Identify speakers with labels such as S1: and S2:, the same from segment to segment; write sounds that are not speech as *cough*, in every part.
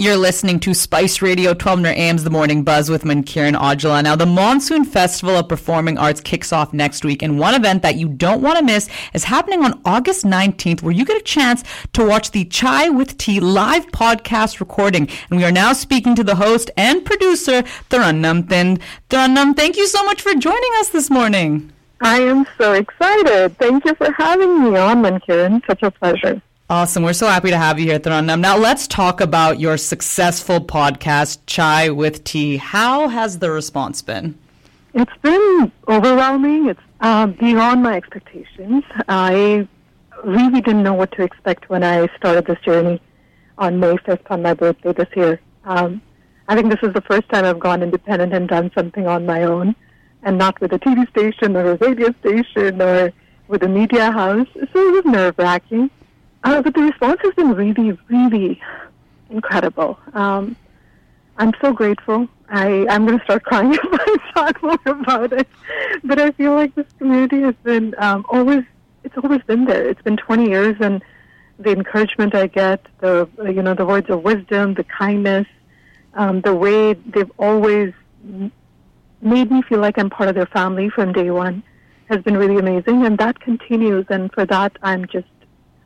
S1: You're listening to Spice Radio 1200 AM's The Morning Buzz with Mankiran Aujla. Now, the Monsoon Festival of Performing Arts kicks off next week, and one event that you don't want to miss is happening on August 19th, where you get a chance to watch the Chai with T live podcast recording. And we are now speaking to the host and producer, Tarannum Thind. Tarannum, thank you so much for joining us this morning.
S2: I am so excited. Thank you for having me on, Mankiran. Such a pleasure.
S1: Awesome. We're so happy to have you here, Tarannum. Now, let's talk about your successful podcast, Chai with T. How has the response been?
S2: It's been overwhelming. It's uh, beyond my expectations. I really didn't know what to expect when I started this journey on May 5th on my birthday this year. Um, I think this is the first time I've gone independent and done something on my own and not with a TV station or a radio station or with a media house. So it was nerve wracking. Uh, but the response has been really, really incredible. Um, I'm so grateful. I, I'm going to start crying *laughs* if I talk more about it. But I feel like this community has been um, always, it's always been there. It's been 20 years, and the encouragement I get, the, you know, the words of wisdom, the kindness, um, the way they've always made me feel like I'm part of their family from day one has been really amazing. And that continues. And for that, I'm just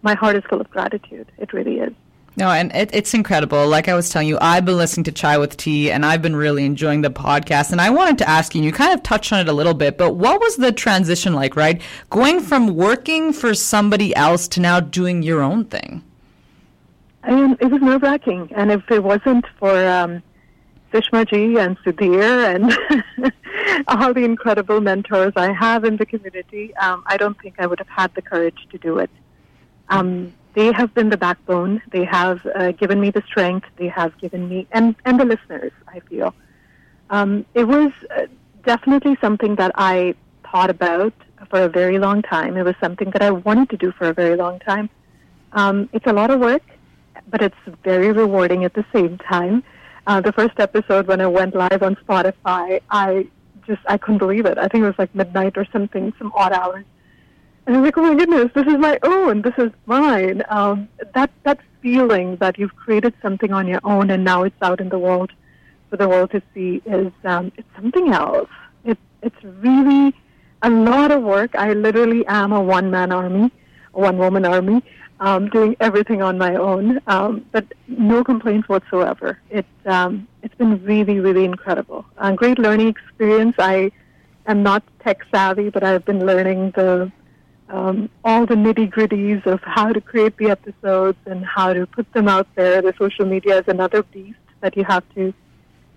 S2: my heart is full of gratitude. It really is.
S1: No, and it, it's incredible. Like I was telling you, I've been listening to Chai with T, and I've been really enjoying the podcast. And I wanted to ask you, you kind of touched on it a little bit, but what was the transition like, right? Going from working for somebody else to now doing your own thing?
S2: I mean, it was nerve wracking. And if it wasn't for um, and Sudhir and *laughs* all the incredible mentors I have in the community, um, I don't think I would have had the courage to do it. Um, they have been the backbone. They have uh, given me the strength. They have given me, and, and the listeners, I feel. Um, it was uh, definitely something that I thought about for a very long time. It was something that I wanted to do for a very long time. Um, it's a lot of work, but it's very rewarding at the same time. Uh, the first episode, when I went live on Spotify, I just I couldn't believe it. I think it was like midnight or something, some odd hours. And I'm like, oh my goodness, this is my own. This is mine. Um, that that feeling that you've created something on your own and now it's out in the world for the world to see is um, it's something else. It, it's really a lot of work. I literally am a one man army, a one woman army, um, doing everything on my own. Um, but no complaints whatsoever. It um, it's been really really incredible. A great learning experience. I am not tech savvy, but I've been learning the um, all the nitty gritties of how to create the episodes and how to put them out there. The social media is another beast that you have to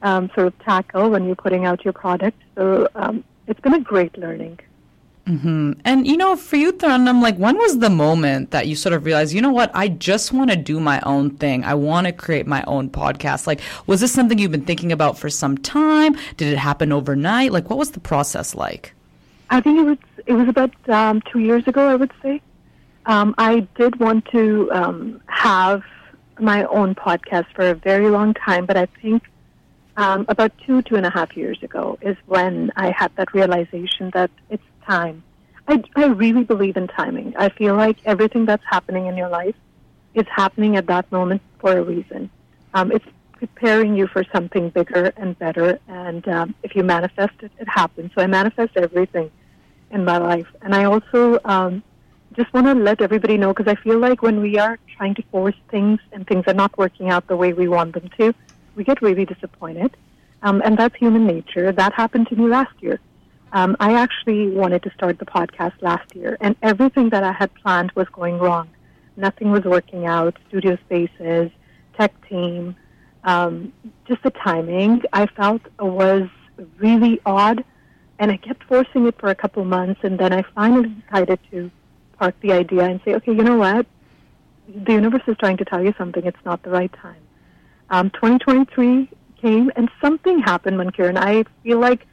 S2: um, sort of tackle when you're putting out your product. So um, it's been a great learning.
S1: Mm-hmm. And you know, for you, Tarannum, like when was the moment that you sort of realized, you know what, I just want to do my own thing. I want to create my own podcast. Like, was this something you've been thinking about for some time? Did it happen overnight? Like, what was the process like?
S2: I think it was it was about um, two years ago. I would say um, I did want to um, have my own podcast for a very long time, but I think um, about two two and a half years ago is when I had that realization that it's time. I, I really believe in timing. I feel like everything that's happening in your life is happening at that moment for a reason. Um, it's preparing you for something bigger and better. And um, if you manifest it, it happens. So I manifest everything in my life. And I also um, just want to let everybody know because I feel like when we are trying to force things and things are not working out the way we want them to, we get really disappointed. Um, and that's human nature. That happened to me last year. Um, I actually wanted to start the podcast last year, and everything that I had planned was going wrong. Nothing was working out. Studio spaces, tech team, um, just the timing I felt was really odd, and I kept forcing it for a couple months, and then I finally decided to park the idea and say, okay, you know what? The universe is trying to tell you something. It's not the right time. Um, 2023 came, and something happened, Mankiran. I feel like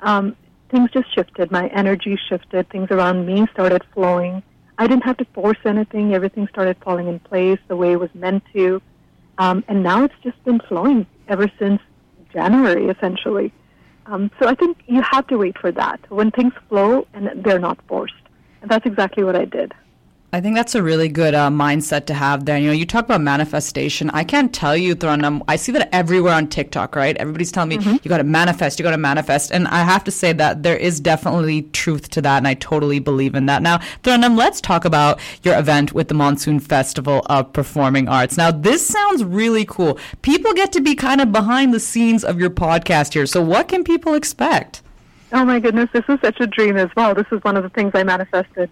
S2: um, things just shifted. My energy shifted. Things around me started flowing. I didn't have to force anything. Everything started falling in place the way it was meant to. Um, and now it's just been flowing ever since January, essentially. Um, so I think you have to wait for that when things flow and they're not forced. And that's exactly what I did.
S1: I think that's a really good uh, mindset to have there. You know, you talk about manifestation. I can't tell you, Tarannum, I see that everywhere on TikTok, right? Everybody's telling me, mm-hmm. you got to manifest, you got to manifest. And I have to say that there is definitely truth to that, and I totally believe in that. Now, Tarannum, let's talk about your event with the Monsoon Festival of Performing Arts. Now, this sounds really cool. People get to be kind of behind the scenes of your podcast here. So, what can people expect?
S2: Oh, my goodness, this is such a dream as well. This is one of the things I manifested.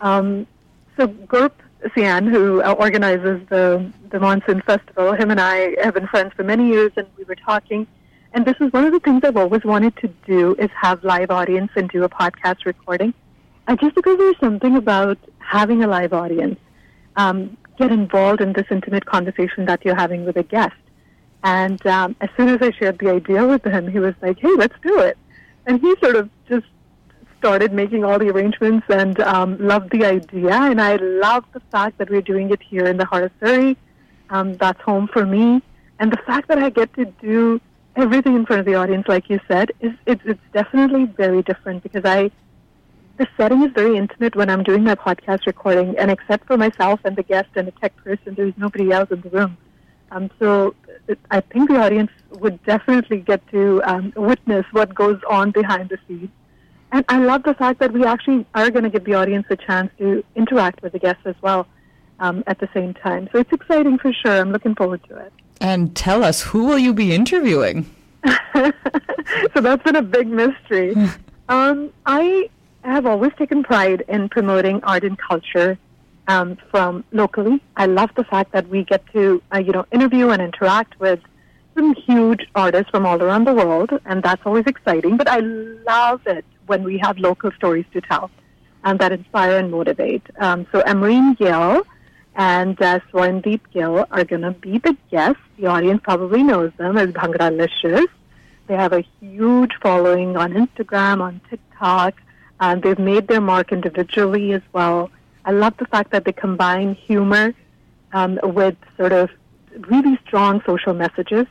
S2: Um, so Gurp Sian, who organizes the the Monsoon Festival, him and I have been friends for many years, and we were talking. And this is one of the things I've always wanted to do is have live audience and do a podcast recording. And just because there's something about having a live audience, um, get involved in this intimate conversation that you're having with a guest. And um, as soon as I shared the idea with him, he was like, "Hey, let's do it." And he sort of just started making all the arrangements and um, loved the idea. And I love the fact that we're doing it here in the heart of Surrey. Um, that's home for me. And the fact that I get to do everything in front of the audience, like you said, is it's, it's definitely very different because I the setting is very intimate when I'm doing my podcast recording, and except for myself and the guest and the tech person, there's nobody else in the room. Um, so I think the audience would definitely get to um, witness what goes on behind the scenes. And I love the fact that we actually are going to give the audience a chance to interact with the guests as well um, at the same time. So it's exciting for sure. I'm looking forward to it.
S1: And tell us, who will you be interviewing? *laughs*
S2: so that's been a big mystery. *laughs* um, I have always taken pride in promoting art and culture um, from locally. I love the fact that we get to, uh, you know, interview and interact with some huge artists from all around the world, and that's always exciting. But I love it when we have local stories to tell and that inspire and motivate. Um, so Emerine Gill and uh, Swarndeep Gill are going to be the guests. The audience probably knows them as Bhangralicious. They have a huge following on Instagram, on TikTok, and they've made their mark individually as well. I love the fact that they combine humor um, with sort of really strong social messages.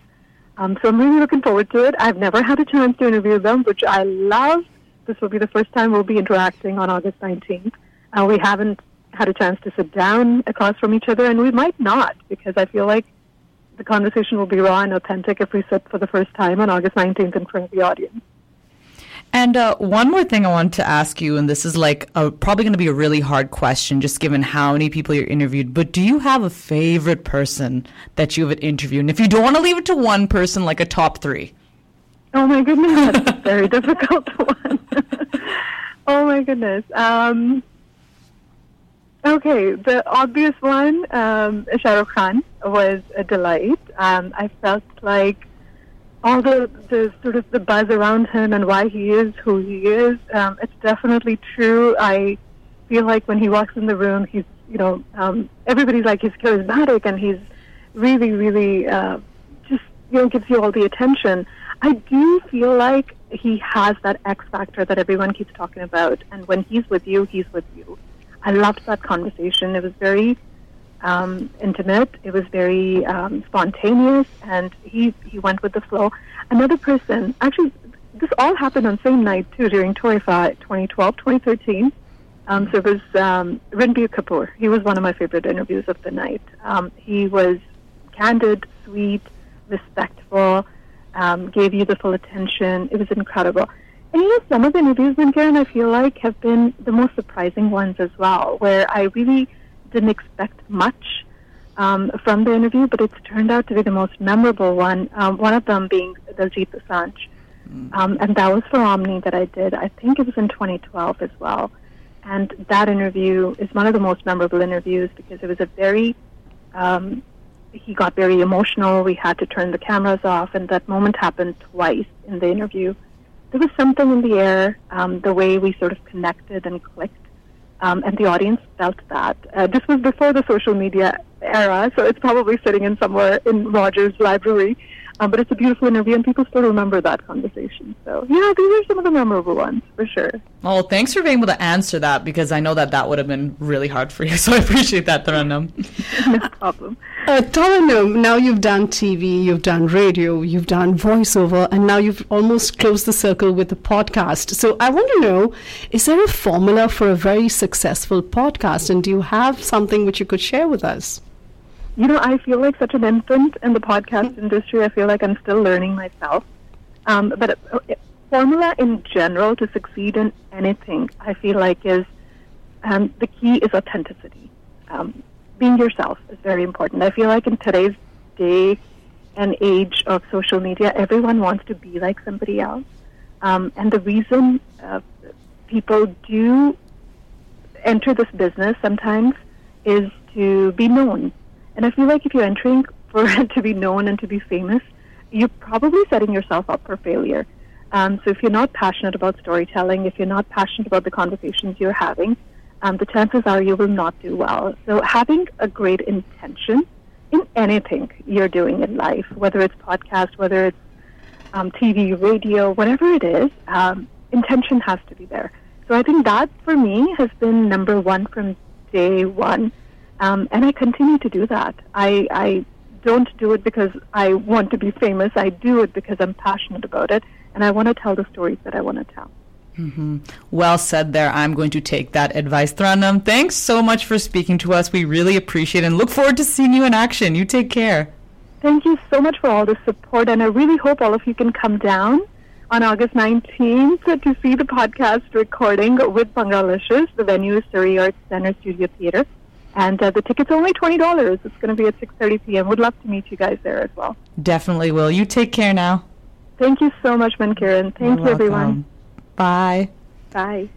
S2: Um, so I'm really looking forward to it. I've never had a chance to interview them, which I love this will be the first time we'll be interacting on August 19th. Uh, we haven't had a chance to sit down across from each other, and we might not because I feel like the conversation will be raw and authentic if we sit for the first time on August 19th in front of the audience.
S1: And uh, one more thing I want to ask you, and this is like a, probably going to be a really hard question, just given how many people you're interviewed. But do you have a favorite person that you have interviewed? And if you don't want to leave it to one person, like a top three.
S2: Oh my goodness, that's a *laughs* very difficult *laughs* one. oh my goodness. Um, okay, the obvious one, um, Shah Rukh Khan, was a delight. Um, I felt like all the, the sort of the buzz around him and why he is who he is, um, it's definitely true. I feel like when he walks in the room, he's, you know, um, everybody's like he's charismatic and he's really, really uh, just, you know, gives you all the attention. I do feel like he has that X factor that everyone keeps talking about. And when he's with you, he's with you. I loved that conversation. It was very um, intimate. It was very um, spontaneous, and he he went with the flow. Another person, actually, this all happened on the same night too during TOIFA 2012, 2013. Um, so it was um, Ranbir Kapoor. He was one of my favorite interviews of the night. Um, he was candid, sweet, respectful um, gave you the full attention. It was incredible. And you know, some of the interviews, Karen, I feel like have been the most surprising ones as well, where I really didn't expect much um, from the interview, but it's turned out to be the most memorable one. Um, one of them being Diljit Dosanjh. Mm. Um, and that was for Omni that I did. I think it was in 2012 as well. And that interview is one of the most memorable interviews because it was a very um, he got very emotional. We had to turn the cameras off, and that moment happened twice in the interview. There was something in the air, um, the way we sort of connected and clicked, um, and the audience felt that. Uh, this was before the social media era, so it's probably sitting in somewhere in Rogers' library. Um, but it's a beautiful interview, and people still remember that conversation. So, yeah, these are some of the memorable ones for sure.
S1: Well, thanks for being able to answer that because I know that that would have been really hard for you. *laughs* So I appreciate that, Tarannum. *laughs*
S2: no problem.
S3: Uh, Tarannum, now you've done TV, you've done radio, you've done voiceover, and now you've almost closed the circle with the podcast. So I want to know is there a formula for a very successful podcast? And do you have something which you could share with us?
S2: You know, I feel like such an infant in the podcast industry. I feel like I'm still learning myself. Um, but uh, formula in general to succeed in anything, I feel like is um, the key is authenticity. Um, being yourself is very important. I feel like in today's day and age of social media, everyone wants to be like somebody else. Um, and the reason uh, people do enter this business sometimes is to be known and I feel like if you're entering for *laughs* to be known and to be famous, you're probably setting yourself up for failure. Um, so if you're not passionate about storytelling, if you're not passionate about the conversations you're having, um, the chances are you will not do well. So having a great intention in anything you're doing in life, whether it's podcast, whether it's um, TV, radio, whatever it is, um, intention has to be there. So I think that for me has been number one from day one. Um, and I continue to do that. I, I don't do it because I want to be famous. I do it because I'm passionate about it, and I want to tell the stories that I want to tell.
S1: Mm-hmm. Well said there. I'm going to take that advice. Tarannum, thanks so much for speaking to us. We really appreciate it and look forward to seeing you in action. You take care.
S2: Thank you so much for all the support, and I really hope all of you can come down on August 19th to see the podcast recording with Bhangralicious. The venue is Surrey Arts Center Studio Theatre. And uh, the ticket's only twenty dollars. It's going to be at six thirty p.m. Would love to meet you guys there as well.
S1: Definitely will. You take care now.
S2: Thank you so much, Mankiran. Thank You're you, welcome. everyone.
S1: Bye.
S2: Bye.